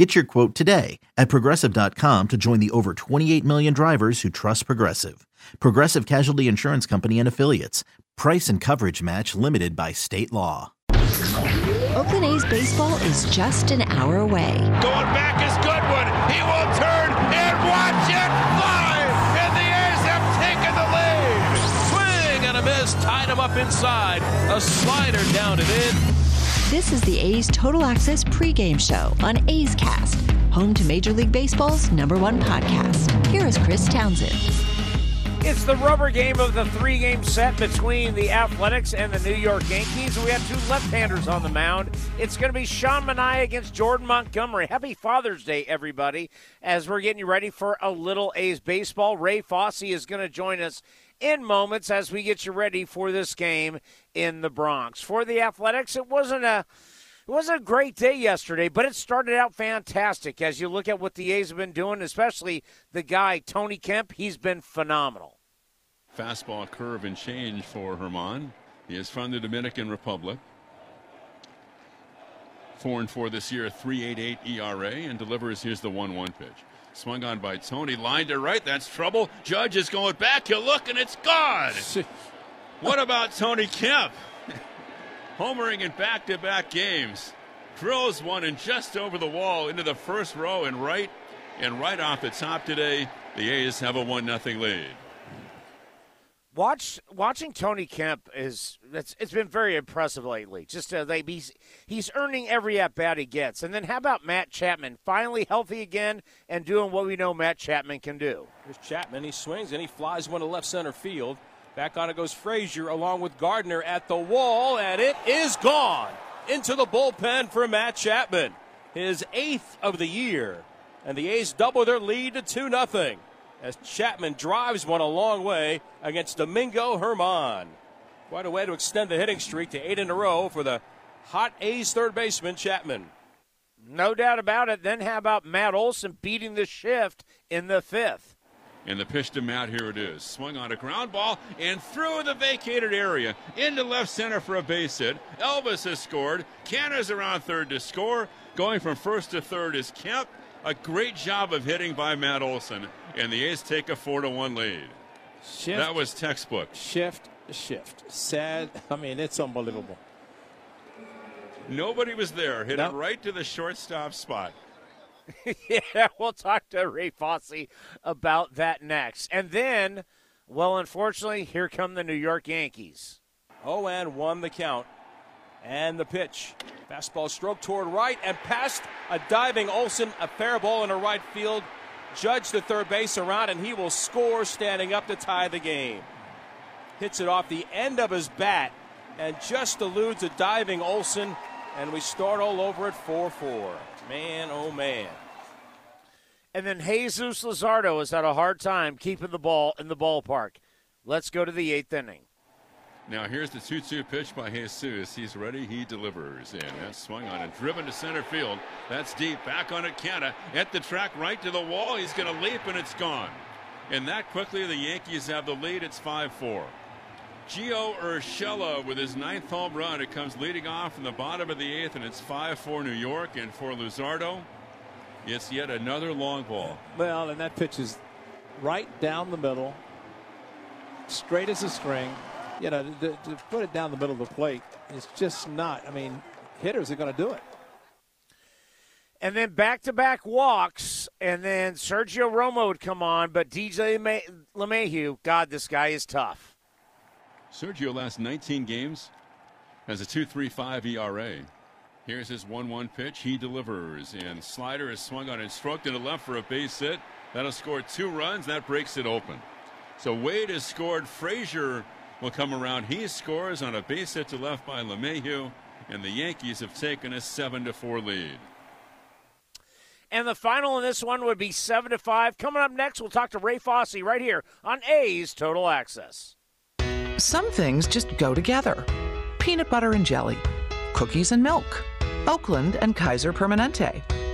Get your quote today at progressive.com to join the over 28 million drivers who trust Progressive. Progressive Casualty Insurance Company and Affiliates. Price and coverage match limited by state law. Oakland A's baseball is just an hour away. Going back is Goodwin. He will turn and watch it fly. And the A's have taken the lead. Swing and a miss. Tied him up inside. A slider down and in. This is the A's Total Access pregame show on A's Cast, home to Major League Baseball's number one podcast. Here is Chris Townsend. It's the rubber game of the three game set between the Athletics and the New York Yankees. We have two left handers on the mound. It's going to be Sean Manaea against Jordan Montgomery. Happy Father's Day, everybody, as we're getting you ready for a little A's baseball. Ray Fosse is going to join us in moments as we get you ready for this game in the Bronx. For the Athletics, it wasn't a it wasn't a great day yesterday, but it started out fantastic as you look at what the A's have been doing, especially the guy Tony Kemp. He's been phenomenal. Fastball curve and change for Germán. He is from the Dominican Republic. Four and four this year, 3.88 ERA, and delivers. Here's the 1-1 pitch. Swung on by Tony, line to right. That's trouble. Judge is going back. He'll look, and it's gone. what about Tony Kemp? Homering in back to back games. Drills one and just over the wall into the first row and right. And right off the top today, the A's have a 1 0 lead. Watch watching Tony Kemp is it's it's been very impressive lately. Just uh, they he's he's earning every at bat he gets. And then how about Matt Chapman finally healthy again and doing what we know Matt Chapman can do. Here's Chapman. He swings and he flies one to left center field. Back on it goes Frazier along with Gardner at the wall, and it is gone into the bullpen for Matt Chapman, his eighth of the year, and the A's double their lead to two nothing as Chapman drives one a long way against Domingo Germán. Quite a way to extend the hitting streak to eight in a row for the hot A's third baseman, Chapman. No doubt about it. Then how about Matt Olson beating the shift in the fifth? And the pitch to Matt, here it is. Swung on a ground ball and through the vacated area into left center for a base hit. Elvis has scored. Canha's around third to score. Going from first to third is Kemp. A great job of hitting by Matt Olson and the A's take a four to one lead. Shift, that was textbook. Shift, shift. Sad. I mean, it's unbelievable. Nobody was there. Hit nope. it right to the shortstop spot. yeah, we'll talk to Ray Fosse about that next. And then, well, unfortunately, here come the New York Yankees. Oh, and won the count. And the pitch. Fastball stroke toward right and past a diving Olson. A fair ball in a right field. Judge the third base around, and he will score standing up to tie the game. Hits it off the end of his bat and just eludes a diving Olson, and we start all over at 4 4. Man, oh man. And then Jesus Luzardo has had a hard time keeping the ball in the ballpark. Let's go to the eighth inning. Now here's the 2-2 pitch by Jesus. He's ready. He delivers. And that's swung on and driven to center field. That's deep. Back on it, Canha. At the track, right to the wall. He's going to leap, and it's gone. And that quickly, the Yankees have the lead. It's 5-4. Gio Urshela with his ninth home run. It comes leading off in the bottom of the eighth, and it's 5-4 New York. And for Luzardo, it's yet another long ball. Well, and that pitch is right down the middle, straight as a string you know, to, to put it down the middle of the plate is just not. I mean, hitters are going to do it. And then back to back walks, and then Sergio Romo would come on, but DJ LeMahieu, God, this guy is tough. Sergio last 19 games has a 2.35 ERA. Here's his 1-1 pitch. He delivers, and slider is swung on and struck to the left for a base hit. That'll score two runs. That breaks it open. So Wade has scored. Frazier will come around. He scores on a base hit to left by LeMahieu, and the Yankees have taken a 7 to 4 lead. And the final in this one would be 7 to 5. Coming up next, we'll talk to Ray Fosse right here on A's Total Access. Some things just go together peanut butter and jelly, cookies and milk, Oakland and Kaiser Permanente.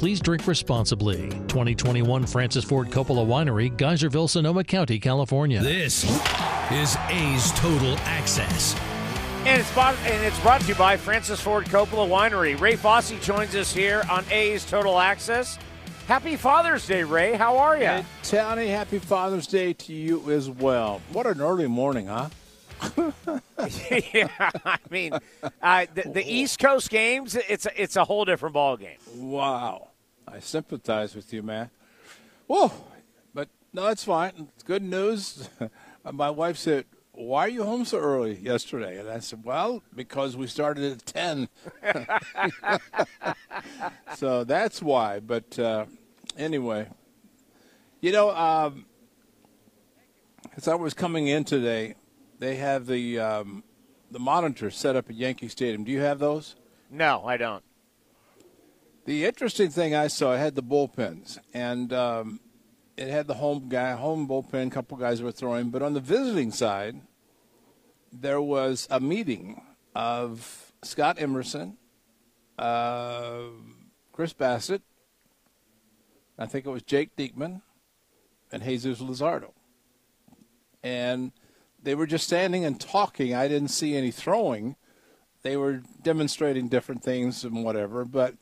Please drink responsibly. 2021 Francis Ford Coppola Winery, Geyserville, Sonoma County, California. This is A's Total Access. And it's, bought, and it's brought to you by Francis Ford Coppola Winery. Ray Fosse joins us here on A's Total Access. Happy Father's Day, Ray. How are you? Hey, Tony, happy Father's Day to you as well. What an early morning, huh? yeah, I mean, uh, the, the, East Coast games, it's a, it's a whole different ball game. Wow. I sympathize with you, man. Whoa. But no, it's fine. Good news. My wife said, why are you home so early yesterday? And I said, well, because we started at 10. so that's why. But uh, anyway, you know, um, as I was coming in today, they have the um, the monitors set up at Yankee Stadium. Do you have those? No, I don't. The interesting thing I saw, I had the bullpens, and um, it had the home guy, home bullpen. A couple guys were throwing, but on the visiting side, there was a meeting of Scott Emerson, uh, Chris Bassitt, I think it was Jake Diekman, and Jesus Luzardo, and they were just standing and talking. I didn't see any throwing. They were demonstrating different things and whatever, but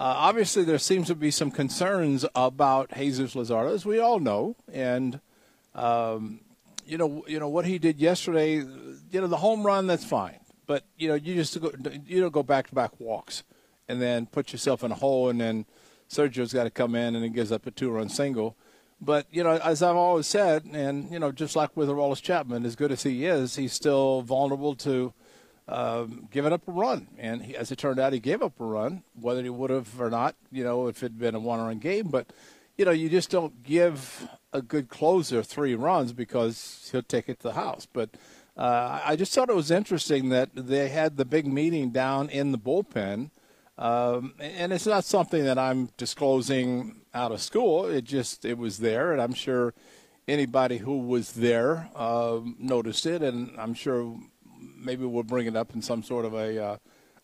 obviously, there seems to be some concerns about Jesus Luzardo, as we all know, and um, you know, you know what he did yesterday. You know, the home run that's fine, but you know, you just go, you don't go back to back walks and then put yourself in a hole, and then Sergio's got to come in and he gives up a two run single. But you know, as I've always said, and you know, just like with Aroldis Chapman, as good as he is, he's still vulnerable to um, giving up a run. And he, as it turned out, he gave up a run, whether he would have or not, you know, if it had been a one run game. But, you know, you just don't give a good closer three runs because he'll take it to the house. But uh, I just thought it was interesting that they had the big meeting down in the bullpen. Um, and it's not something that I'm disclosing out of school. It just it was there, and I'm sure anybody who was there uh, noticed it, and I'm sure maybe we'll bring it up in some sort of a uh,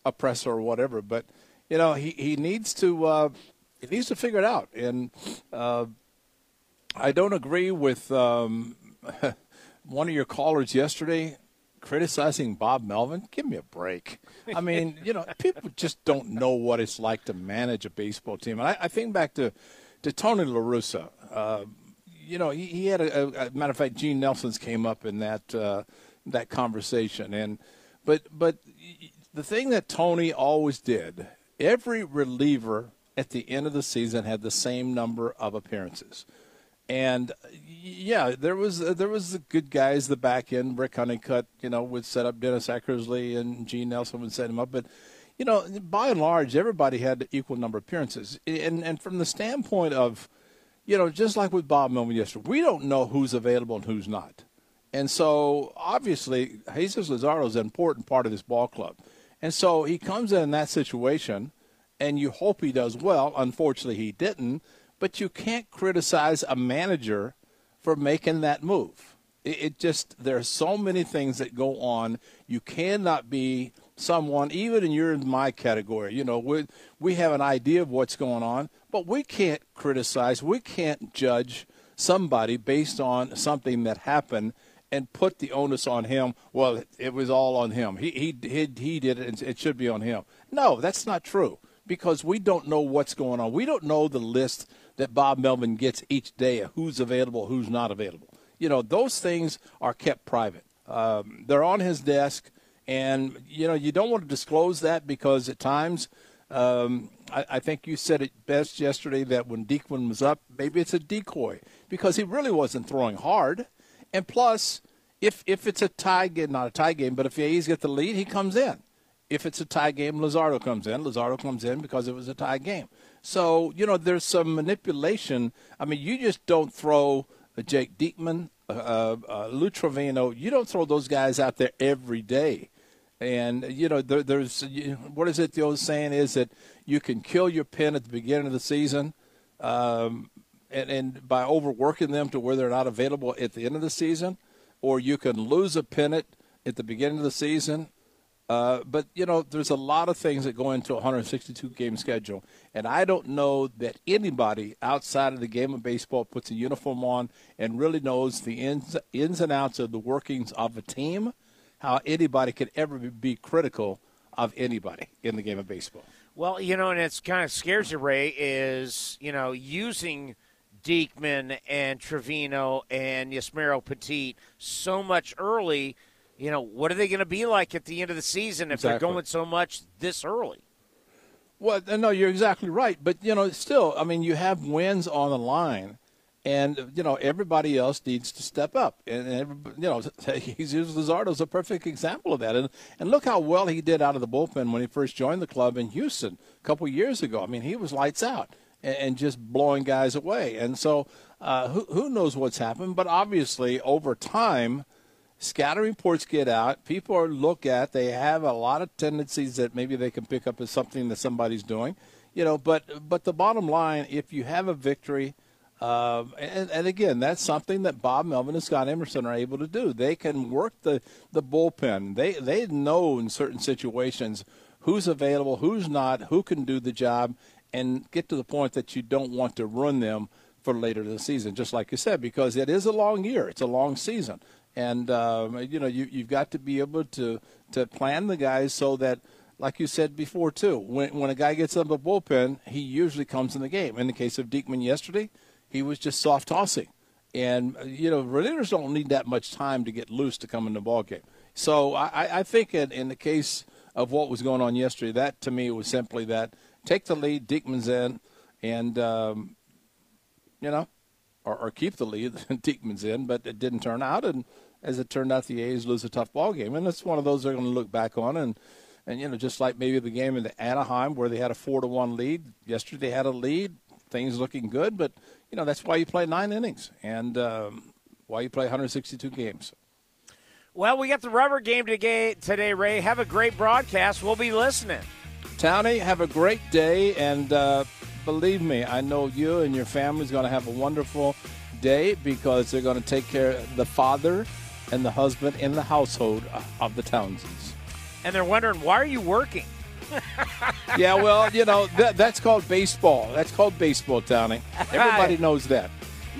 a presser or whatever. But you know, he he needs to uh, he needs to figure it out. And uh, I don't agree with um, one of your callers yesterday criticizing Bob Melvin. Give me a break. I mean, you know, people just don't know what it's like to manage a baseball team. And I, I think back to to Tony La Russa. Uh, you know, he, he had a, a, a, matter of fact. Gene Nelson's came up in that uh, that conversation. And but but the thing that Tony always did, every reliever at the end of the season had the same number of appearances. And yeah, there was there was the good guys, the back end. Rick Honeycutt, you know, would set up Dennis Eckersley and Gene Nelson would set him up. But you know, by and large, everybody had equal number of appearances. And and from the standpoint of, you know, just like with Bob Melvin yesterday, we don't know who's available and who's not. And so obviously, Jesus Luzardo is an important part of this ball club. And so he comes in, that situation, and you hope he does well. Unfortunately, he didn't. But you can't criticize a manager for making that move. It, it just there are so many things that go on. You cannot be someone, even in your my category. You know, we we have an idea of what's going on, but we can't criticize. We can't judge somebody based on something that happened and put the onus on him. Well, it was all on him. He he he, he did it, and it should be on him. No, that's not true because we don't know what's going on. We don't know the list that Bob Melvin gets each day of who's available, who's not available. You know, those things are kept private. Um, they're on his desk, and you know you don't want to disclose that because at times. Um, I, I, think you said it best yesterday that when Diekman was up, maybe it's a decoy because he really wasn't throwing hard. And plus, if if it's a tie game, not a tie game, but if the A's get the lead, he comes in. If it's a tie game, Luzardo comes in. Luzardo comes in because it was a tie game. So, you know, there's some manipulation. I mean, you just don't throw Jake Diekman, uh, Lou Trivino. You don't throw those guys out there every day. And, you know, there, there's what is it the old saying is that you can kill your pen at the beginning of the season um, and, and by overworking them to where they're not available at the end of the season, or you can lose a pennant at the beginning of the season uh, but you know, there's a lot of things that go into a 162 game schedule, and I don't know that anybody outside of the game of baseball puts a uniform on and really knows the ins ins and outs of the workings of a team. How anybody could ever be critical of anybody in the game of baseball. Well, you know, and it's kind of scares you, Ray, is you know using. Diekman and Trivino and Yusmeiro Petit so much early you know, what are they going to be like at the end of the season if exactly. they're going so much this early? Well, no, you're exactly right. But, you know, still, I mean, you have wins on the line. And, you know, everybody else needs to step up. And, and you know, is a perfect example of that. And, and look how well he did out of the bullpen when he first joined the club in Houston a couple years ago. I mean, he was lights out and, and just blowing guys away. And so uh, who, who knows what's happened? But obviously, over time – scouting reports get out. People are look at. They have a lot of tendencies that maybe they can pick up as something that somebody's doing, you know. But but the bottom line, if you have a victory, uh, and, and, again, that's something that Bob Melvin and Scott Emerson are able to do. They can work the the bullpen. They they know in certain situations who's available, who's not, who can do the job, and get to the point that you don't want to run them for later in the season, just like you said, because it is a long year. It's a long season. And um, you know you you've got to be able to to plan the guys so that like you said before too when when a guy gets up a bullpen he usually comes in the game. In the case of Diekman yesterday he was just soft tossing. And you know relievers don't need that much time to get loose to come in the ball game so I, I think in, in the case of what was going on yesterday that to me was simply that take the lead Diekman's in and um, you know or, or keep the lead Diekman's in but it didn't turn out and as it turned out, the A's lose a tough ball game, and it's one of those they're going to look back on and. And you know, just like maybe the game in Anaheim where they had a four to one lead. Yesterday they had a lead, things looking good, but you know that's why you play nine innings and um, why you play 162 games. Well, we got the rubber game today, Ray. Have a great broadcast. We'll be listening. Townie, have a great day, and uh, believe me, I know you and your family is going to have a wonderful day because they're going to take care of the father and the husband in the household of the Townsends. And they're wondering, why are you working? yeah, well, you know, that, that's called baseball. That's called baseball, Townie. Everybody knows that.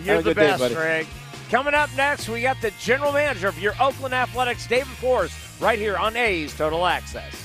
You're the best, day, Greg. Coming up next, we got the general manager of your Oakland Athletics, David Forst, right here on A's Total Access.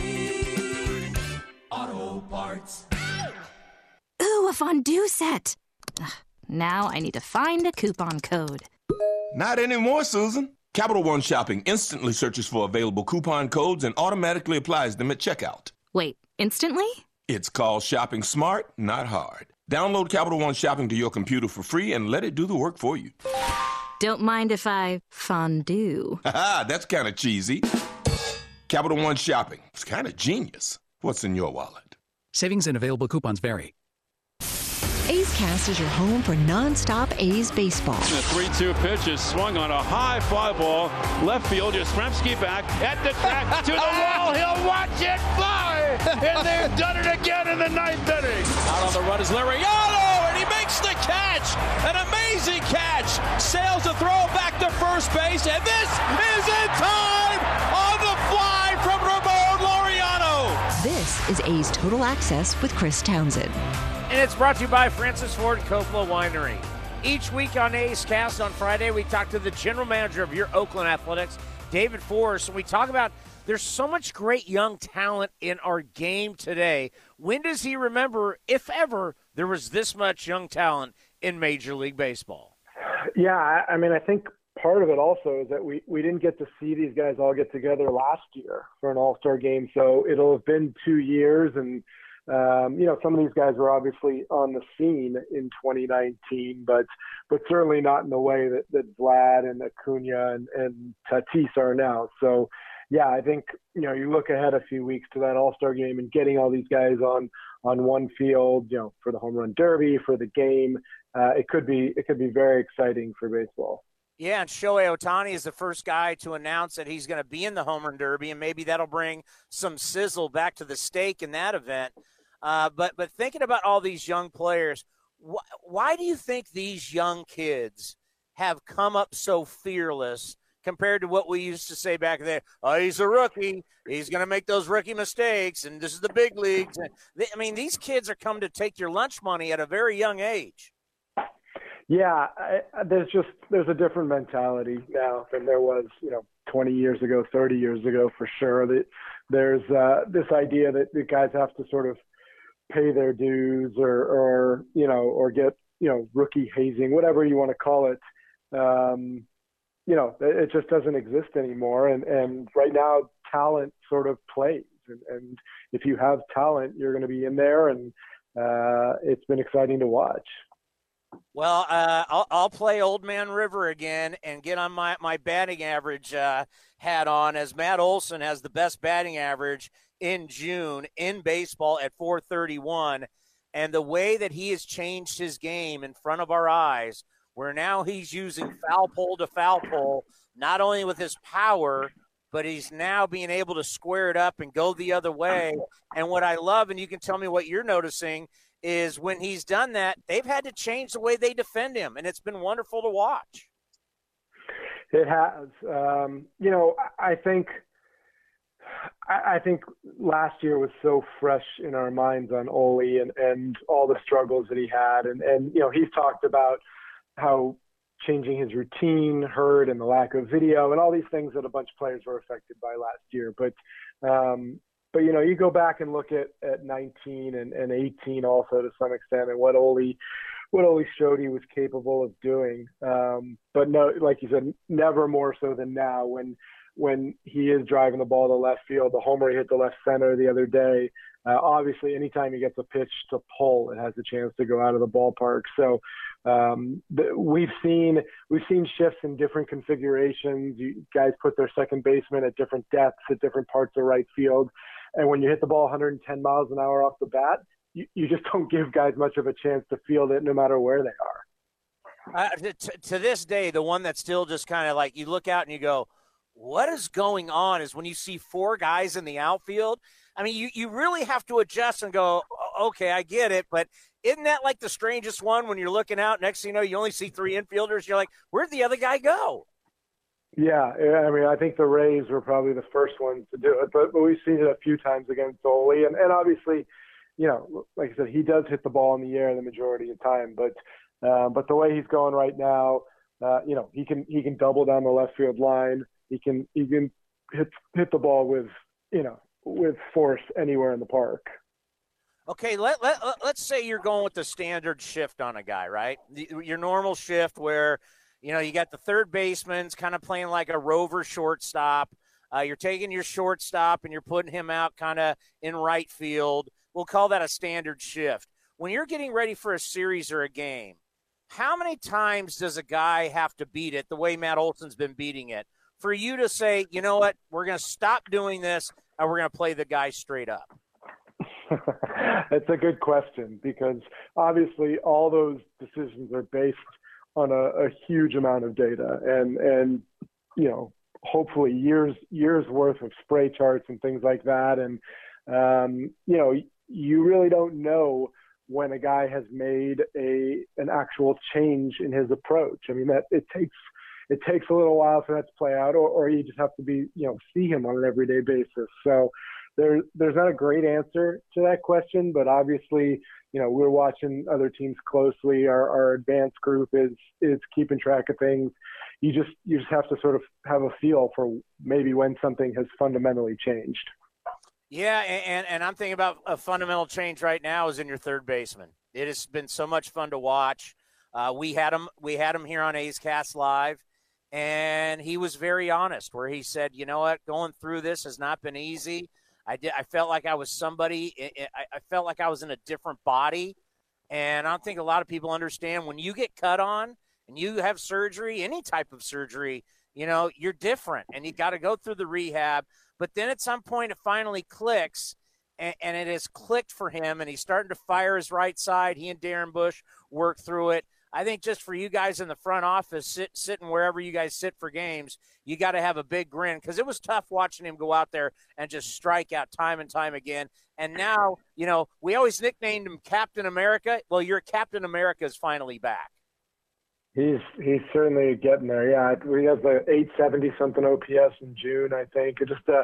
Auto Parts. Ooh, a fondue set. Ugh, now I need to find a coupon code. Not anymore, Susan. Capital One Shopping instantly searches for available coupon codes and automatically applies them at checkout. Wait, instantly? It's called shopping smart, not hard. Download Capital One Shopping to your computer for free and let it do the work for you. Don't mind if I fondue. Haha, that's kind of cheesy. Capital One Shopping. It's kind of genius. What's in your wallet? Savings and available coupons vary. A's Cast is your home for nonstop A's baseball. The 3 2 pitch is swung on a high fly ball. Left field, Yastrzemski back at the track to the wall. He'll watch it fly. And they've done it again in the ninth inning. Out on the run is Laureano, and he makes the catch. An amazing catch. Sails the throw back to first base, and this is in time on the fly from Ramon Laureano. This is A's Total Access with Chris Townsend. And it's brought to you by Francis Ford Coppola Winery. Each week on A's Cast on Friday, we talk to the general manager of your Oakland Athletics, David Forst, and we talk about there's so much great young talent in our game today. When does he remember, if ever, there was this much young talent in Major League Baseball? Yeah, I I mean, I think part of it also is that we, we didn't get to see these guys all get together last year for an All Star game. So it'll have been two years. And, um, you know, some of these guys were obviously on the scene in 2019, but but certainly not in the way that, that Vlad and Acuna and, and Tatis are now. So, yeah, I think, you know, you look ahead a few weeks to that All Star game and getting all these guys on on one field, you know, for the home run derby, for the game. Uh, it could be it could be very exciting for baseball. Yeah, and Shohei Ohtani is the first guy to announce that he's going to be in the home run derby, and maybe that'll bring some sizzle back to the stake in that event. Uh, but but thinking about all these young players, wh- why do you think these young kids have come up so fearless compared to what we used to say back then? Oh, he's a rookie. He's going to make those rookie mistakes, and this is the big leagues. They, I mean, these kids are come to take your lunch money at a very young age. Yeah, I, there's just there's a different mentality now than there was, you know, 20 years ago, 30 years ago for sure. That there's uh, this idea that the guys have to sort of pay their dues or, or you know, or get you know rookie hazing, whatever you want to call it. Um, you know, it just doesn't exist anymore. And and right now, talent sort of plays. And, and if you have talent, you're going to be in there, and uh, it's been exciting to watch. Well, uh, I'll, I'll play Old Man River again and get on my, my batting average uh, hat on as Matt Olson has the best batting average in June in baseball at 431. And the way that he has changed his game in front of our eyes, where now he's using foul pole to foul pole, not only with his power, but he's now being able to square it up and go the other way. And what I love, and you can tell me what you're noticing, is when he's done that, they've had to change the way they defend him, and it's been wonderful to watch. It has. Um, you know, I think I, think last year was so fresh in our minds on Oli and, and all the struggles that he had, and and you know he's talked about how changing his routine hurt and the lack of video and all these things that a bunch of players were affected by last year. But um, but you know, you go back and look at at 19 and, and 18 also to some extent, and what Ole what Ole showed he was capable of doing. Um, but no, like you said, never more so than now when when he is driving the ball to left field. The homer he hit the left center the other day. Uh, obviously, anytime he gets a pitch to pull, it has a chance to go out of the ballpark. So um, we've seen we've seen shifts in different configurations. You guys put their second baseman at different depths at different parts of right field, and when you hit the ball 110 miles an hour off the bat, you, you just don't give guys much of a chance to field it, no matter where they are. Uh, to, to this day, the one that's still just kind of like you look out and you go, "What is going on?" Is when you see four guys in the outfield. I mean, you you really have to adjust and go, "Okay, I get it," but isn't that like the strangest one when you're looking out? Next thing you know, you only see three infielders. You're like, "Where'd the other guy go?" Yeah, I mean, I think the Rays were probably the first ones to do it, but, but we've seen it a few times against Ole, and, and obviously, you know, like I said, he does hit the ball in the air the majority of the time, but uh, but the way he's going right now, uh, you know, he can he can double down the left field line. He can he can hit hit the ball with you know with force anywhere in the park. Okay, let, let, let's say you're going with the standard shift on a guy, right? Your normal shift where, you know, you got the third baseman's kind of playing like a rover shortstop. Uh, you're taking your shortstop and you're putting him out kind of in right field. We'll call that a standard shift. When you're getting ready for a series or a game, how many times does a guy have to beat it the way Matt Olson's been beating it for you to say, you know what, we're going to stop doing this and we're going to play the guy straight up? That's a good question because obviously all those decisions are based on a, a huge amount of data and and you know hopefully years years worth of spray charts and things like that and um, you know you really don't know when a guy has made a an actual change in his approach. I mean that it takes it takes a little while for that to play out, or, or you just have to be you know see him on an everyday basis. So there there's not a great answer to that question, but obviously you know we're watching other teams closely. Our our advanced group is is keeping track of things. You just you just have to sort of have a feel for maybe when something has fundamentally changed. Yeah, and, and I'm thinking about a fundamental change right now is in your third baseman. It has been so much fun to watch. Uh, we had him we had him here on A's Cast Live, and he was very honest. Where he said, "You know what, going through this has not been easy. I did. I felt like I was somebody. Eh, eh, I felt like I was in a different body, and I don't think a lot of people understand when you get cut on and you have surgery, any type of surgery. You know, you're different, and you got to go through the rehab. But then at some point, it finally clicks, and, and it has clicked for him, and he's starting to fire his right side. He and Darren Bush work through it. I think just for you guys in the front office, sit, sitting wherever you guys sit for games, you got to have a big grin because it was tough watching him go out there and just strike out time and time again. And now, you know, we always nicknamed him Captain America. Well, your Captain America is finally back. He's he's certainly getting there. Yeah, he has the 870 something OPS in June, I think. Just uh,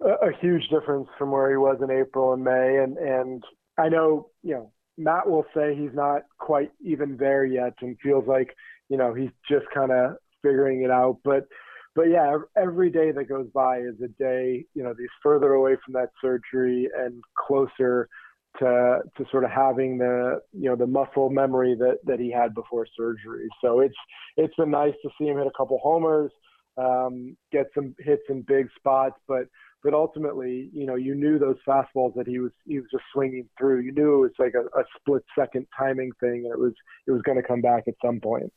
a a huge difference from where he was in April and May. And and I know you know Matt will say he's not quite even there yet, and feels like you know he's just kind of figuring it out. But but yeah, every day that goes by is a day you know he's further away from that surgery and closer to to sort of having the you know the muscle memory that that he had before surgery. So it's it's been nice to see him hit a couple homers, um, get some hits in big spots, but but ultimately, you know, you knew those fastballs that he was he was just swinging through. You knew it was like a, a split second timing thing, and it was it was going to come back at some point.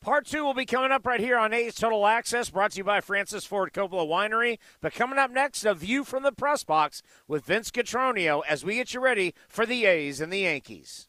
Part two will be coming up right here on A's Total Access, brought to you by Francis Ford Coppola Winery. But coming up next, a view from the press box with Vince Cotroneo as we get you ready for the A's and the Yankees.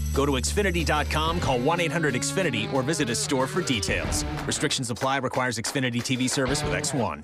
Go to Xfinity.com, call 1 800 Xfinity, or visit a store for details. Restrictions apply, requires Xfinity TV service with X1.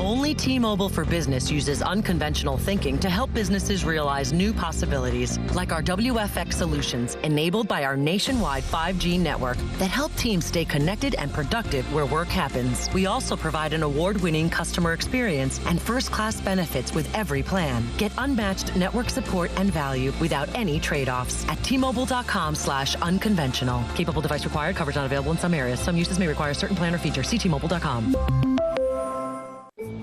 Only T Mobile for Business uses unconventional thinking to help businesses realize new possibilities, like our WFX solutions, enabled by our nationwide 5G network that help teams stay connected and productive where work happens. We also provide an award winning customer experience and first class benefits with every plan. Get unmatched network support and value without any trade offs at T Mobile.com slash unconventional. Capable device required, coverage not available in some areas. Some uses may require a certain plan or feature. See T Mobile.com.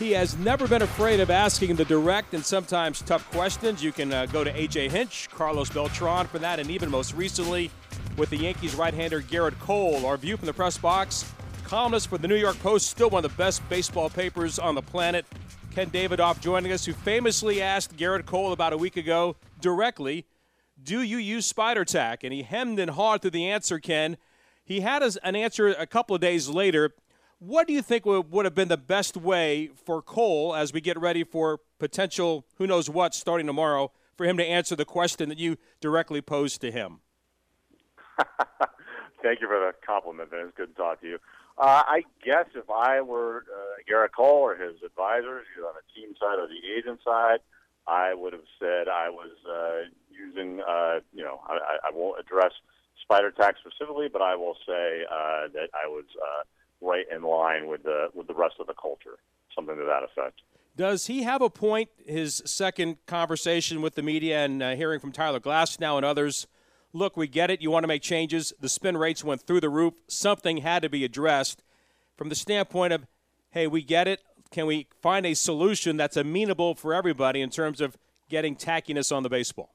He has never been afraid of asking the direct and sometimes tough questions. You can uh, go to AJ Hinch, Carlos Beltran for that, and even most recently with the Yankees right hander Gerrit Cole. Our view from the press box columnist for the New York Post, still one of the best baseball papers on the planet. Ken Davidoff joining us, who famously asked Gerrit Cole about a week ago directly, Do you use Spider Tack? And he hemmed and hawed through the answer, Ken. He had an answer a couple of days later. What do you think would have been the best way for Cole as we get ready for potential who knows what starting tomorrow for him to answer the question that you directly posed to him? Thank you for the compliment, man. It's good to talk to you. Uh, I guess if I were uh, Gerrit Cole or his advisors, either on the team side or the agent side, I would have said I was uh, using, uh, you know, I, I won't address Spider Tack specifically, but I will say uh, that I was. Uh, right in line with the with the rest of the culture, something to that effect. Does he have a point? His second conversation with the media and uh, hearing from Tyler Glasnow and others. Look, we get it. You want to make changes. The spin rates went through the roof. Something had to be addressed. From the standpoint of, hey, we get it. Can we find a solution that's amenable for everybody in terms of getting tackiness on the baseball?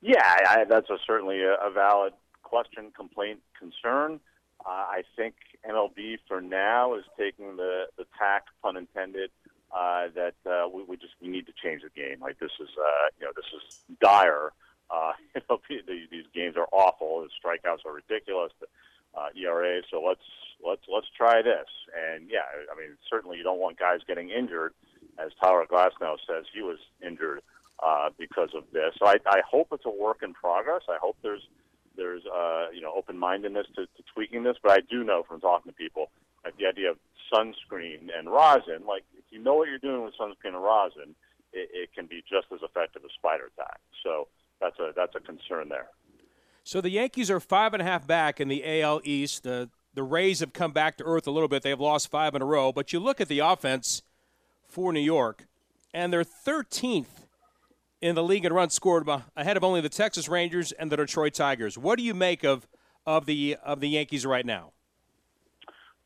Yeah, I, that's a, certainly a, a valid question, complaint, concern. Uh, I think MLB for now is taking the the tack, pun intended, uh, that uh, we, we just we need to change the game. Like this is uh, you know this is dire. Uh, these, these games are awful. The strikeouts are ridiculous. The uh, ERA. So let's let's let's try this. And yeah, I mean certainly you don't want guys getting injured, as Tyler Glasnow says he was injured uh, because of this. So I, I hope it's a work in progress. I hope there's there's uh, you know open mindedness to, to tweaking this, but I do know from talking to people like the idea of sunscreen and rosin. Like if you know what you're doing with sunscreen and rosin, it, it can be just as effective as spider tack. So that's a that's a concern there. So the Yankees are five and a half back in the AL East. Uh, the Rays have come back to earth a little bit. They've lost five in a row. But you look at the offense for New York, and they're 13th in the league in runs scored ahead of only the Texas Rangers and the Detroit Tigers. What do you make of of the of the Yankees right now?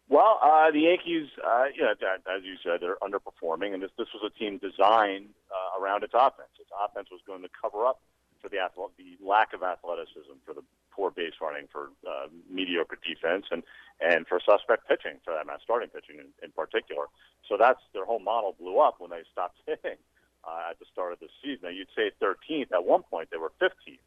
Well, uh, the Yankees, uh, you know, as you said, they're underperforming, and this this was a team designed uh, around its offense. Its offense was going to cover up for the athletic, the lack of athleticism, for the poor base running, for uh, mediocre defense, and and for suspect pitching, for that matter, starting pitching in, in particular. So that's their whole model blew up when they stopped hitting uh, at the start of the season. Now, you'd say 13th. At one point, they were 15th.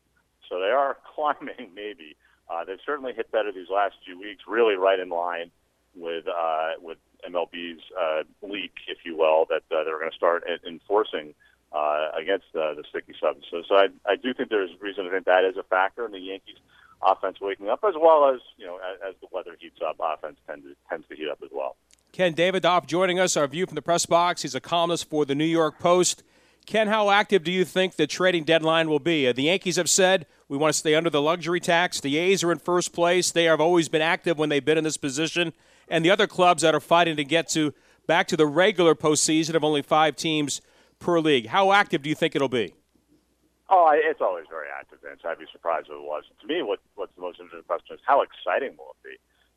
So they are climbing, maybe. Uh, they've certainly hit better these last few weeks, really right in line with uh, with MLB's uh, leak, if you will, that uh, they're going to start enforcing uh, against uh, the sticky substances. So I, I do think there's reason to think that is a factor in the Yankees' offense waking up, as well as you know, as, as the weather heats up, offense tends to, tends to heat up as well. Ken Davidoff joining us, our view from the press box. He's a columnist for the New York Post. Ken, how active do you think the trading deadline will be? Uh, the Yankees have said we want to stay under the luxury tax. The A's are in first place. They have always been active when they've been in this position. And the other clubs that are fighting to get to back to the regular postseason of only five teams per league. How active do you think it'll be? Oh, it's always very active, Vince. I'd be surprised if it wasn't. To me, what what's the most interesting question is how exciting will it be?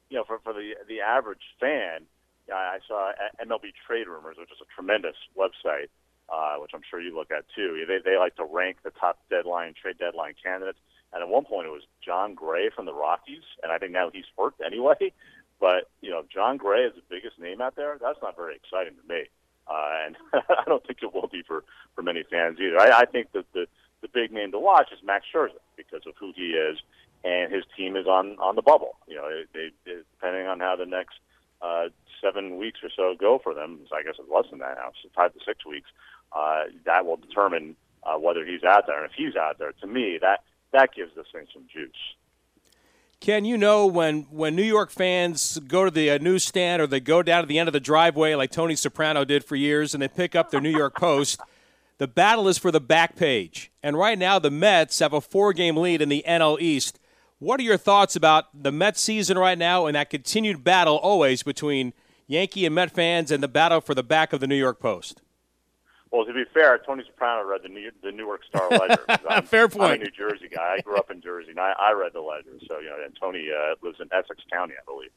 You know, for for the the average fan, I saw MLB Trade Rumors, which is a tremendous website, uh, which I'm sure you look at too. They they like to rank the top deadline trade deadline candidates, and at one point it was Jon Gray from the Rockies, and I think now he's hurt anyway. But you know, Jon Gray is the biggest name out there. That's not very exciting to me, uh, and I don't think it will be for for many fans either. I, I think that the the big name to watch is Max Scherzer because of who he is, and his team is on on the bubble. You know, they, they depending on how the next uh, seven weeks or so go for them. I guess it's less than that now, so five to six weeks. Uh, that will determine uh, whether he's out there. And if he's out there, to me, that that gives this thing some juice. Ken, you know when when New York fans go to the uh, newsstand or they go down to the end of the driveway like Tony Soprano did for years, and they pick up their New York Post. The battle is for the back page, and right now the Mets have a four-game lead in the NL East. What are your thoughts about the Mets season right now and that continued battle always between Yankee and Met fans and the battle for the back of the New York Post? Well, to be fair, Tony Soprano read the New, the Newark Star Ledger. I'm, Fair I'm a point. New Jersey guy. I grew up in Jersey, and I, I read the Ledger. So you know, and Tony uh, lives in Essex County, I believe.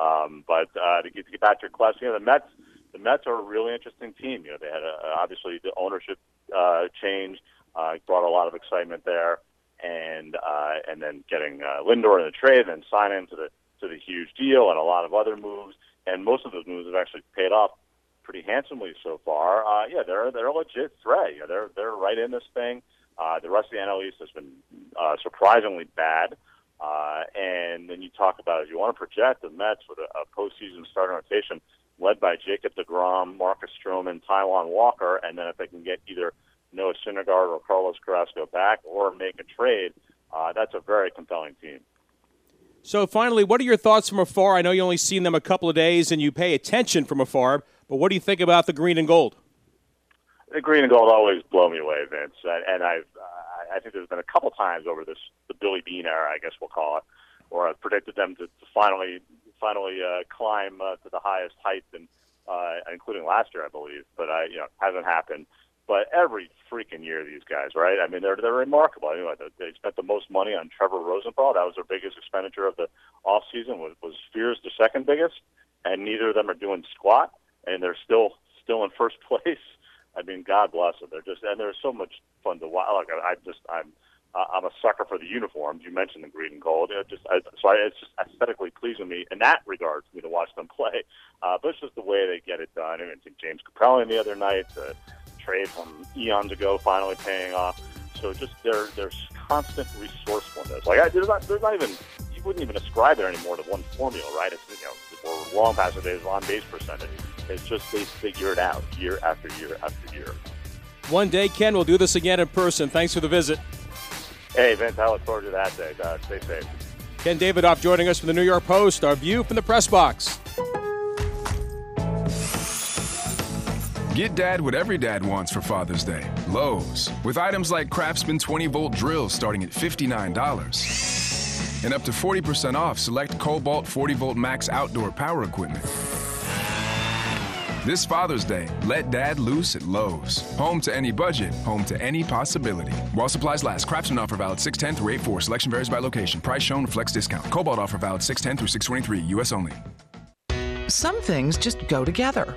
Um, but uh, to, get, to get back to your question, you know, the Mets, the Mets are a really interesting team. You know, they had a, obviously the ownership uh, change uh, brought a lot of excitement there, and uh, and then getting uh, Lindor in the trade, and then signing to the to the huge deal, and a lot of other moves. And most of those moves have actually paid off pretty handsomely so far. Uh, yeah, they're they're a legit threat. Know, they're they're right in this thing. Uh, the rest of the NL East has been uh, surprisingly bad. Uh, and then you talk about if you want to project the Mets with a, a postseason starting rotation led by Jacob DeGrom, Marcus Stroman, Taijuan Walker, and then if they can get either Noah Syndergaard or Carlos Carrasco back or make a trade, uh, that's a very compelling team. So finally, what are your thoughts from afar? I know you only seen them a couple of days and you pay attention from afar, but what do you think about the green and gold? The green and gold always blow me away, Vince, and, I've I think there's been a couple times over this the Billy Beane era, I guess we'll call it, where I've predicted them to, to finally finally uh, climb uh, to the highest height, and uh, including last year, I believe, but I you know hasn't happened. But every freaking year, these guys, right? I mean, they're they're remarkable. You know, they- spent the most money on Trevor Rosenthal. That was their biggest expenditure of the off season. Was was Spears the second biggest, and neither of them are doing squat, and they're still still in first place. I mean, God bless them. They're just and they're so much fun to watch. Like I, I just I'm uh, I'm a sucker for the uniforms. You mentioned the green and gold. It just I, so I, it's just aesthetically pleasing me in that regard for me to watch them play. Uh, but it's just the way they get it done. I mean, James Kaprielian the other night, the trade from eons ago, finally paying off. So just their their constant resourcefulness. Like I, there's not there's not even you wouldn't even ascribe it anymore to one formula, right? It's you know we're long past the days on base percentage. It's just they figure it out year after year after year. One day, Ken, we'll do this again in person. Thanks for the visit. Hey Vince, I look forward to that day. Uh, stay safe. Ken Davidoff joining us from the New York Post. Our view from the press box. Get dad what every dad wants for Father's Day. Lowe's. With items like Craftsman 20 volt drills starting at $59. And up to 40% off select Kobalt 40 volt max outdoor power equipment. This Father's Day, let dad loose at Lowe's. Home to any budget, home to any possibility. While supplies last, Craftsman offer valid 610 through 84. Selection varies by location. Price shown, flex discount. Kobalt offer valid 610 through 623, U.S. only. Some things just go together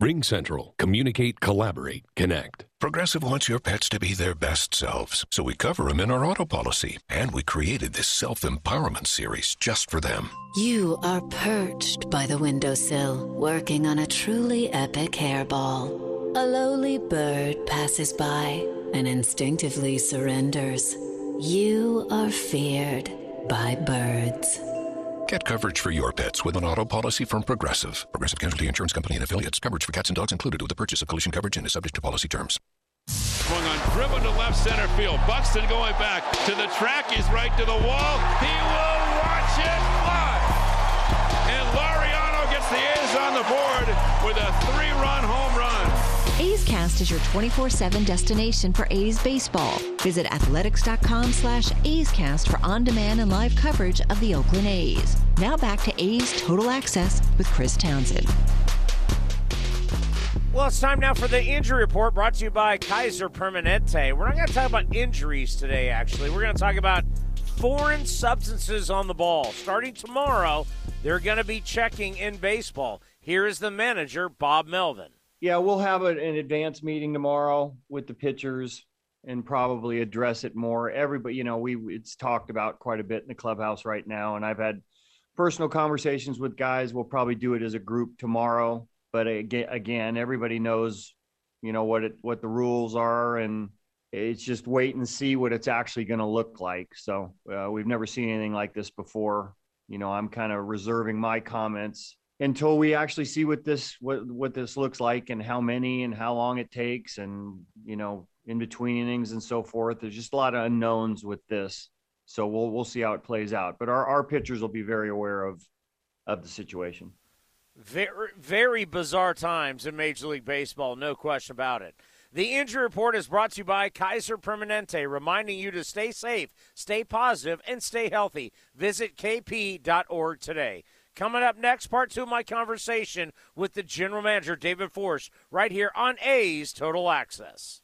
Ring Central. Communicate, collaborate, connect. Progressive wants your pets to be their best selves, so we cover them in our auto policy. And we created this self empowerment series just for them. You are perched by the windowsill, working on a truly epic hairball. A lowly bird passes by and instinctively surrenders. You are feared by birds. Get coverage for your pets with an auto policy from Progressive. Progressive Casualty Insurance Company and affiliates. Coverage for cats and dogs included with the purchase of collision coverage and is subject to policy terms. Swung on, driven to left center field. Buxton going back to the track. He's right to the wall. He will watch it A's Cast is your 24-7 destination for A's baseball. Visit athletics.com slash A's Cast for on-demand and live coverage of the Oakland A's. Now back to A's Total Access with Chris Townsend. Well, it's time now for the injury report brought to you by Kaiser Permanente. We're not going to talk about injuries today, actually. We're going to talk about foreign substances on the ball. Starting tomorrow, they're going to be checking in baseball. Here is the manager, Bob Melvin. Yeah, we'll have an advanced meeting tomorrow with the pitchers and probably address it more. Everybody, you know, we it's talked about quite a bit in the clubhouse right now, and I've had personal conversations with guys. We'll probably do it as a group tomorrow but again, again, everybody knows, you know, what it what the rules are, and it's just wait and see what it's actually going to look like. So uh, we've never seen anything like this before. You know, I'm kind of reserving my comments until we actually see what this what what this looks like and how many and how long it takes and you know in between innings and so forth. There's just a lot of unknowns with this. So we'll we'll see how it plays out. But our, our pitchers will be very aware of of the situation. Very, very bizarre times in Major League Baseball, no question about it. The injury report is brought to you by Kaiser Permanente, reminding you to stay safe, stay positive, and stay healthy. Visit kp.org today. Coming up next, part two of my conversation with the general manager, David Forst, right here on A's Total Access.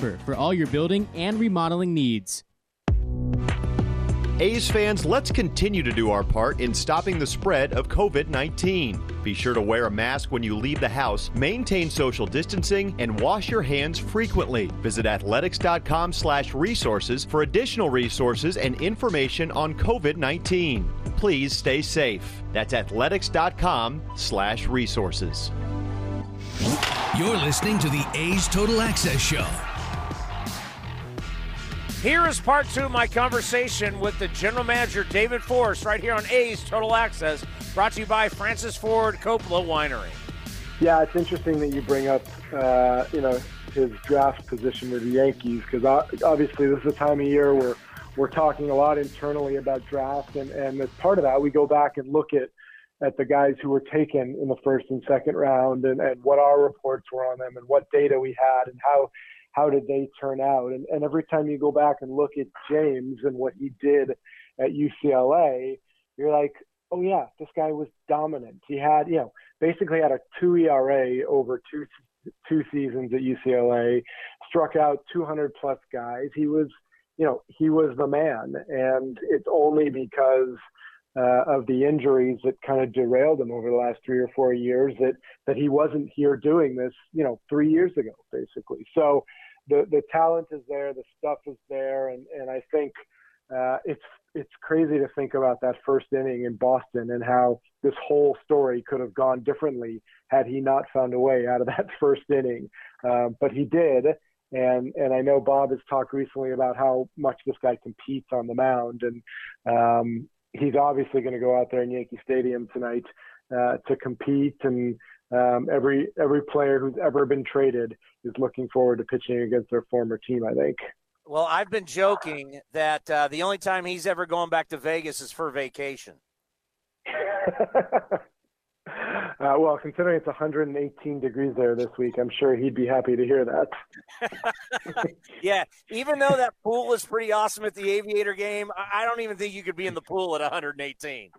for all your building and remodeling needs. A's fans, let's continue to do our part in stopping the spread of COVID 19. Be sure to wear a mask when you leave the house, maintain social distancing, and wash your hands frequently. Visit athletics.com slash resources for additional resources and information on COVID 19. Please stay safe. That's athletics.com slash resources. You're listening to the A's Total Access Show. Here is part two of my conversation with the general manager, David Forst, right here on A's Total Access, brought to you by Francis Ford Coppola Winery. Yeah, it's interesting that you bring up, uh, you know, his draft position with the Yankees because obviously this is a time of year where we're talking a lot internally about draft, and, and as part of that, we go back and look at at the guys who were taken in the first and second round and, and what our reports were on them and what data we had and how how did they turn out? And, and every time you go back and look at James and what he did at UCLA, you're like, oh yeah, this guy was dominant. He had, you know, basically had a two ERA over two two seasons at UCLA, struck out 200 plus guys. He was, you know, he was the man, and it's only because uh, of the injuries that kind of derailed him over the last three or four years that that he wasn't here doing this, you know, three years ago, basically. So the the talent is there, the stuff is there, and and I think uh, it's it's crazy to think about that first inning in Boston and how this whole story could have gone differently had he not found a way out of that first inning. Um, but he did, and and I know Bob has talked recently about how much this guy competes on the mound, and um, he's obviously going to go out there in Yankee Stadium tonight uh, to compete and um, every every player who's ever been traded is looking forward to pitching against their former team. I think. Well, I've been joking that uh, the only time he's ever going back to Vegas is for vacation. Uh, well, considering it's 118 degrees there this week, I'm sure he'd be happy to hear that. yeah, even though that pool is pretty awesome at the Aviator game, I don't even think you could be in the pool at 118.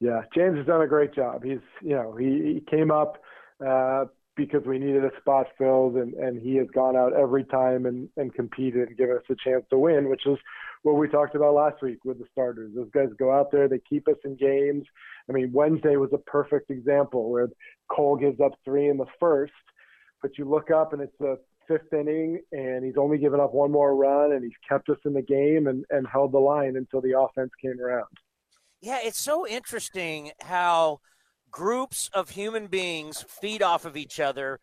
Yeah, James has done a great job. He's, you know, he, he came up uh, because we needed a spot filled, and, and he has gone out every time and, and competed and given us a chance to win, which is what we talked about last week with the starters. Those guys go out there, they keep us in games. I mean, Wednesday was a perfect example where Cole gives up three in the first, but you look up and it's the fifth inning and he's only given up one more run and he's kept us in the game and, and held the line until the offense came around. Yeah, it's so interesting how groups of human beings feed off of each other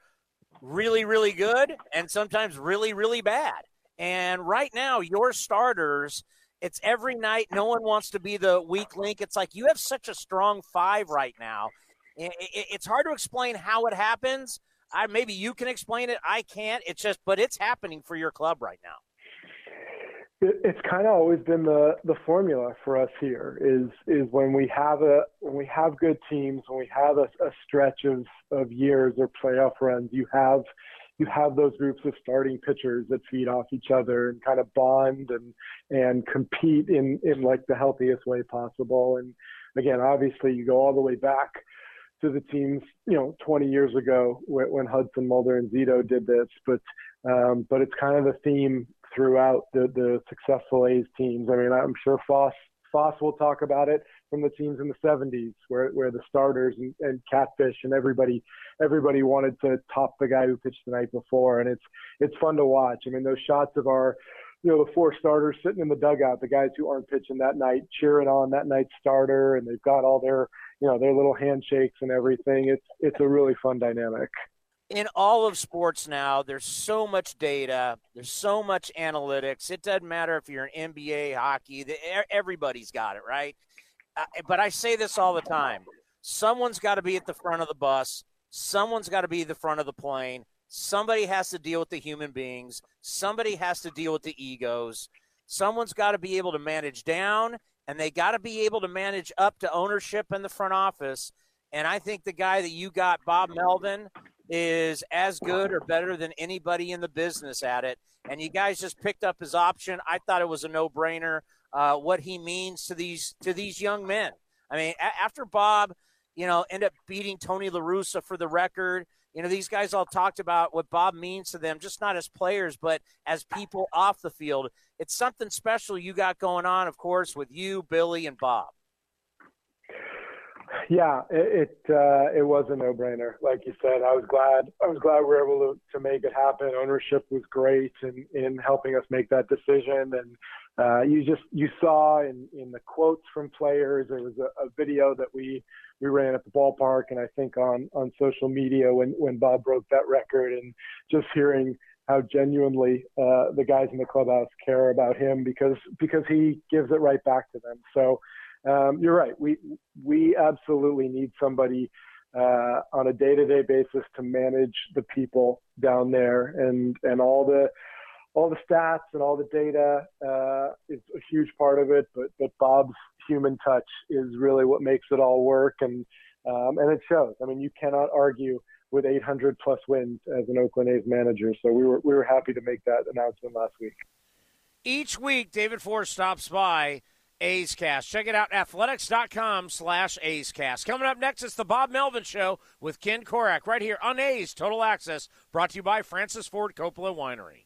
really, really good and sometimes really, really bad. And right now, your starters, it's every night. No one wants to be the weak link. It's like you have such a strong five right now. It's hard to explain how it happens. I maybe you can explain it. I can't. It's just, but it's happening for your club right now. It's kind of always been the the formula for us here is is when we have a when we have good teams when we have a, a stretch of of years or playoff runs you have you have those groups of starting pitchers that feed off each other and kind of bond and and compete in in like the healthiest way possible. And again, obviously, you go all the way back to the teams, you know, 20 years ago when, when Hudson, Mulder, and Zito did this. But um, but it's kind of the theme throughout the the successful A's teams. I mean, I'm sure Fosse Fosse will talk about it from the teams in the 70s where where the starters and, and catfish and everybody everybody wanted to top the guy who pitched the night before. And it's it's fun to watch. I mean those shots of our you know the four starters sitting in the dugout the guys who aren't pitching that night cheering on that night's starter and they've got all their you know their little handshakes and everything. It's it's a really fun dynamic in all of sports now, there's so much data, there's so much analytics. It doesn't matter if you're an NBA, hockey, everybody's got it, right? Uh, but I say this all the time someone's got to be at the front of the bus, someone's got to be the front of the plane. Somebody has to deal with the human beings. Somebody has to deal with the egos. Someone's got to be able to manage down, and they got to be able to manage up to ownership in the front office. And I think the guy that you got, Bob Melvin, is as good or better than anybody in the business at it. And you guys just picked up his option. I thought it was a no-brainer. Uh, what he means to these to these young men. I mean, a- after Bob, you know, end up beating Tony La Russa for the record. You know, these guys all talked about what Bob means to them, just not as players, but as people off the field. It's something special you got going on, of course, with you, Billy, and Bob. Yeah, it it, uh, it was a no-brainer. Like you said, I was glad I was glad we were able to, to make it happen. Ownership was great in in helping us make that decision, and uh, you just you saw in in the quotes from players. There was a, a video that we we ran at the ballpark, and I think on on social media when when Bob broke that record, and just hearing how genuinely uh, the guys in the clubhouse care about him because because he gives it right back to them. So um, you're right. We we absolutely need somebody uh, on a day-to-day basis to manage the people down there, and and all the all the stats and all the data uh, is a huge part of it. But but Bob's human touch is really what makes it all work, and um, and it shows. I mean, you cannot argue with 800 plus wins as an Oakland A's manager. So we were we were happy to make that announcement last week. Each week, David Forst stops by A's Cast. Check it out, athletics.com slash A's Cast. Coming up next, it's the Bob Melvin Show with Ken Korach right here on A's Total Access, brought to you by Francis Ford Coppola Winery.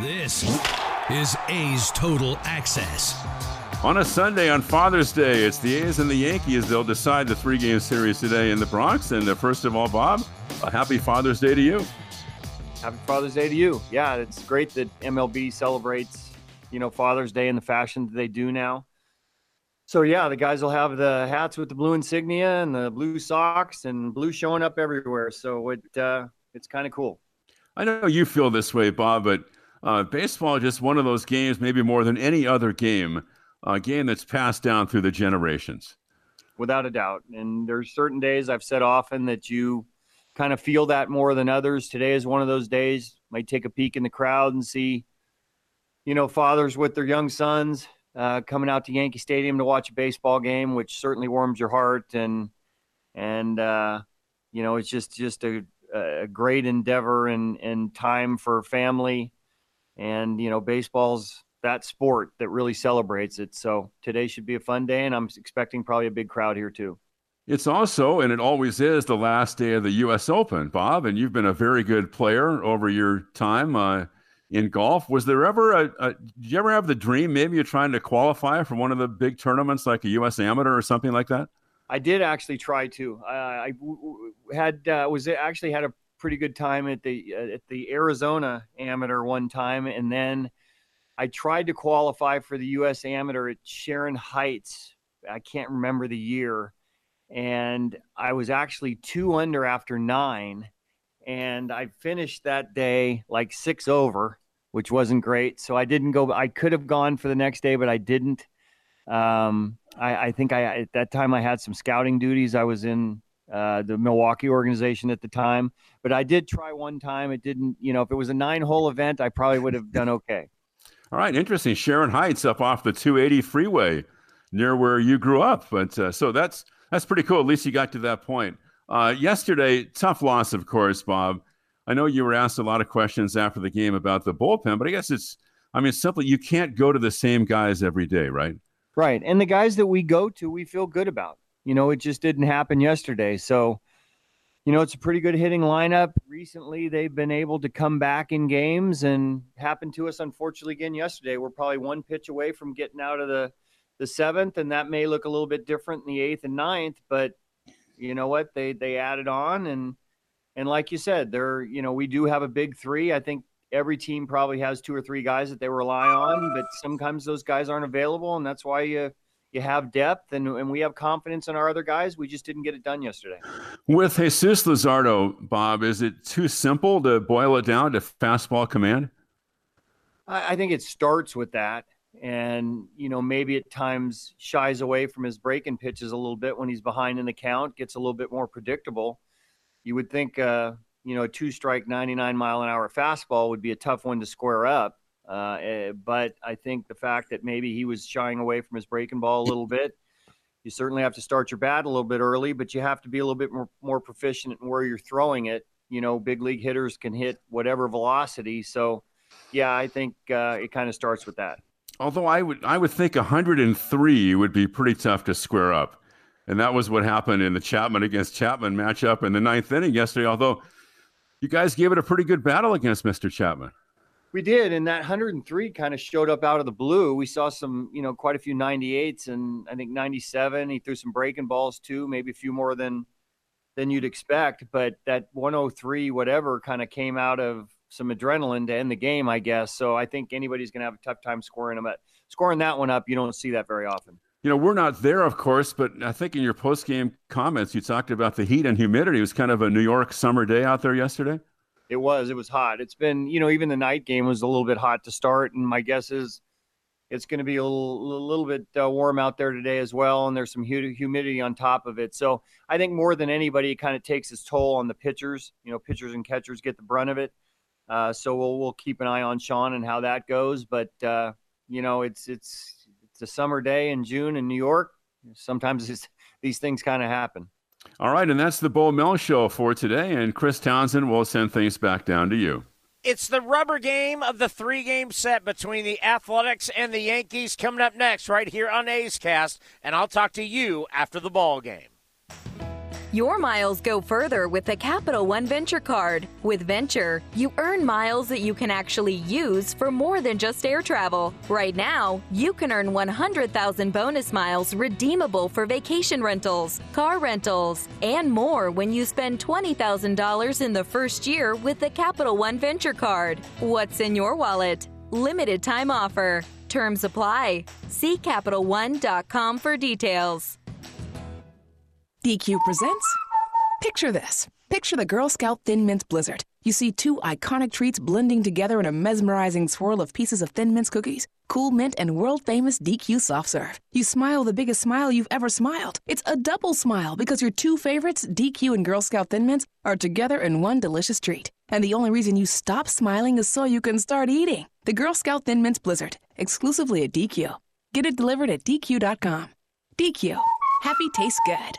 This is A's Total Access. On a Sunday on Father's Day, it's the A's and the Yankees. They'll decide the three game series today in the Bronx. And uh, first of all, Bob, a happy Father's Day to you. Happy Father's Day to you. Yeah, it's great that MLB celebrates, you know, Father's Day in the fashion that they do now. So yeah, the guys will have the hats with the blue insignia and the blue socks and blue showing up everywhere. So it uh, it's kind of cool. I know you feel this way, Bob, but uh, baseball just one of those games, maybe more than any other game, a game that's passed down through the generations. Without a doubt. And there's certain days I've said often that you kind of feel that more than others. Today is one of those days. Might take a peek in the crowd and see, you know, fathers with their young sons uh, coming out to Yankee Stadium to watch a baseball game, which certainly warms your heart. And and uh, you know, it's just just a, a great endeavor and and time for family and you know baseball's that sport that really celebrates it. So today should be a fun day and i'm expecting probably a big crowd here too. It's also and it always is the last day of the us open bob and you've been a very good player over your time uh, in golf. Was there ever a, a, did you ever have the dream maybe you're trying to qualify for one of the big tournaments like a us amateur or something like that? I did actually try to. Uh, i had uh, was it actually had a pretty good time at the uh, at the Arizona Amateur one time, and then I tried to qualify for the U.S. Amateur at Sharon Heights. I can't remember the year, and I was actually two under after nine, and I finished that day like six over, which wasn't great. So I didn't go. I could have gone for the next day, but I didn't. Um, I, I think I at that time I had some scouting duties. I was in uh, the Milwaukee organization at the time. But I did try one time. It didn't, you know, if it was a nine hole event, I probably would have done okay. All right, interesting. Sharon Heights up off the 280 freeway near where you grew up. But uh, so that's that's pretty cool. At least you got to that point. Uh, yesterday, tough loss, of course, Bob. I know you were asked a lot of questions after the game about the bullpen, but I guess it's, I mean, simply you can't go to the same guys every day, right? Right. And the guys that we go to, we feel good about. You know, it just didn't happen yesterday. So, you know, it's a pretty good hitting lineup. Recently, they've been able to come back in games and happened to us, unfortunately, again yesterday. We're probably one pitch away from getting out of the the seventh, and that may look a little bit different in the eighth and ninth. But you know what? They they added on, and and like you said, they're you know we do have a big three. I think every team probably has two or three guys that they rely on, but sometimes those guys aren't available, and that's why you you have depth and, and we have confidence in our other guys. We just didn't get it done yesterday. With Jesus Luzardo, Bob, is it too simple to boil it down to fastball command? I, I think it starts with that. And, you know, maybe at times shies away from his breaking pitches a little bit when he's behind in the count, gets a little bit more predictable. You would think, uh, you know, a two strike, 99 mile an hour fastball would be a tough one to square up. Uh, eh, but I think the fact that maybe he was shying away from his breaking ball a little bit, you certainly have to start your bat a little bit early, but you have to be a little bit more, more proficient in where you're throwing it. You know, big league hitters can hit whatever velocity. So, yeah, I think uh, it kind of starts with that. Although I would, I would think 103 would be pretty tough to square up, and that was what happened in the Chapman against Chapman matchup in the ninth inning yesterday. Although you guys gave it a pretty good battle against Mr. Chapman. We did, and that 103 kind of showed up out of the blue. We saw some, you know, quite a few 98s, and I think 97. He threw some breaking balls too, maybe a few more than than you'd expect. But that 103, whatever, kind of came out of some adrenaline to end the game, I guess. So I think anybody's going to have a tough time scoring them. At scoring that one up, you don't see that very often. You know, we're not there, of course, but I think in your post game comments, you talked about the heat and humidity. It was kind of a New York summer day out there yesterday. It was. It was hot. It's been, you know, even the night game was a little bit hot to start, and my guess is it's going to be a little, a little bit uh, warm out there today as well, and there's some humidity on top of it. So I think more than anybody, it kind of takes its toll on the pitchers. You know, pitchers and catchers get the brunt of it. Uh, so we'll we'll keep an eye on Sean and how that goes. But uh, you know, it's it's it's a summer day in June in New York. Sometimes these things kind of happen. All right, and that's the Bo Mel show for today. And Chris Townsend will send things back down to you. It's the rubber game of the three game set between the Athletics and the Yankees coming up next, right here on A's Cast. And I'll talk to you after the ball game. Your miles go further with the Capital One Venture Card. With Venture, you earn miles that you can actually use for more than just air travel. Right now, you can earn 100,000 bonus miles redeemable for vacation rentals, car rentals, and more when you spend $20,000 in the first year with the Capital One Venture Card. What's in your wallet? Limited time offer. Terms apply. See CapitalOne.com for details. DQ presents Picture this. Picture the Girl Scout Thin Mints Blizzard. You see two iconic treats blending together in a mesmerizing swirl of pieces of Thin Mints cookies, cool mint, and world famous DQ soft serve. You smile the biggest smile you've ever smiled. It's a double smile because your two favorites, DQ and Girl Scout Thin Mints, are together in one delicious treat. And the only reason you stop smiling is so you can start eating. The Girl Scout Thin Mints Blizzard, exclusively at DQ. Get it delivered at DQ.com. DQ. Happy tastes good.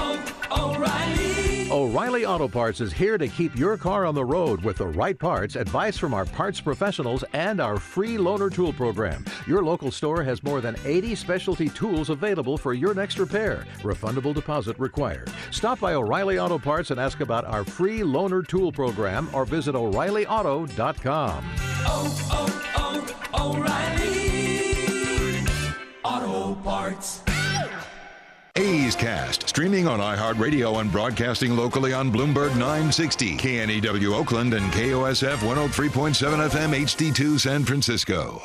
O'Reilly. O'Reilly Auto Parts is here to keep your car on the road with the right parts, advice from our parts professionals, and our free loaner tool program. Your local store has more than 80 specialty tools available for your next repair. Refundable deposit required. Stop by O'Reilly Auto Parts and ask about our free loaner tool program or visit O'ReillyAuto.com. Oh, oh, oh, O'Reilly Auto Parts. A's Cast, streaming on iHeartRadio and broadcasting locally on Bloomberg 960, KNEW Oakland, and KOSF 103.7 FM HD2 San Francisco.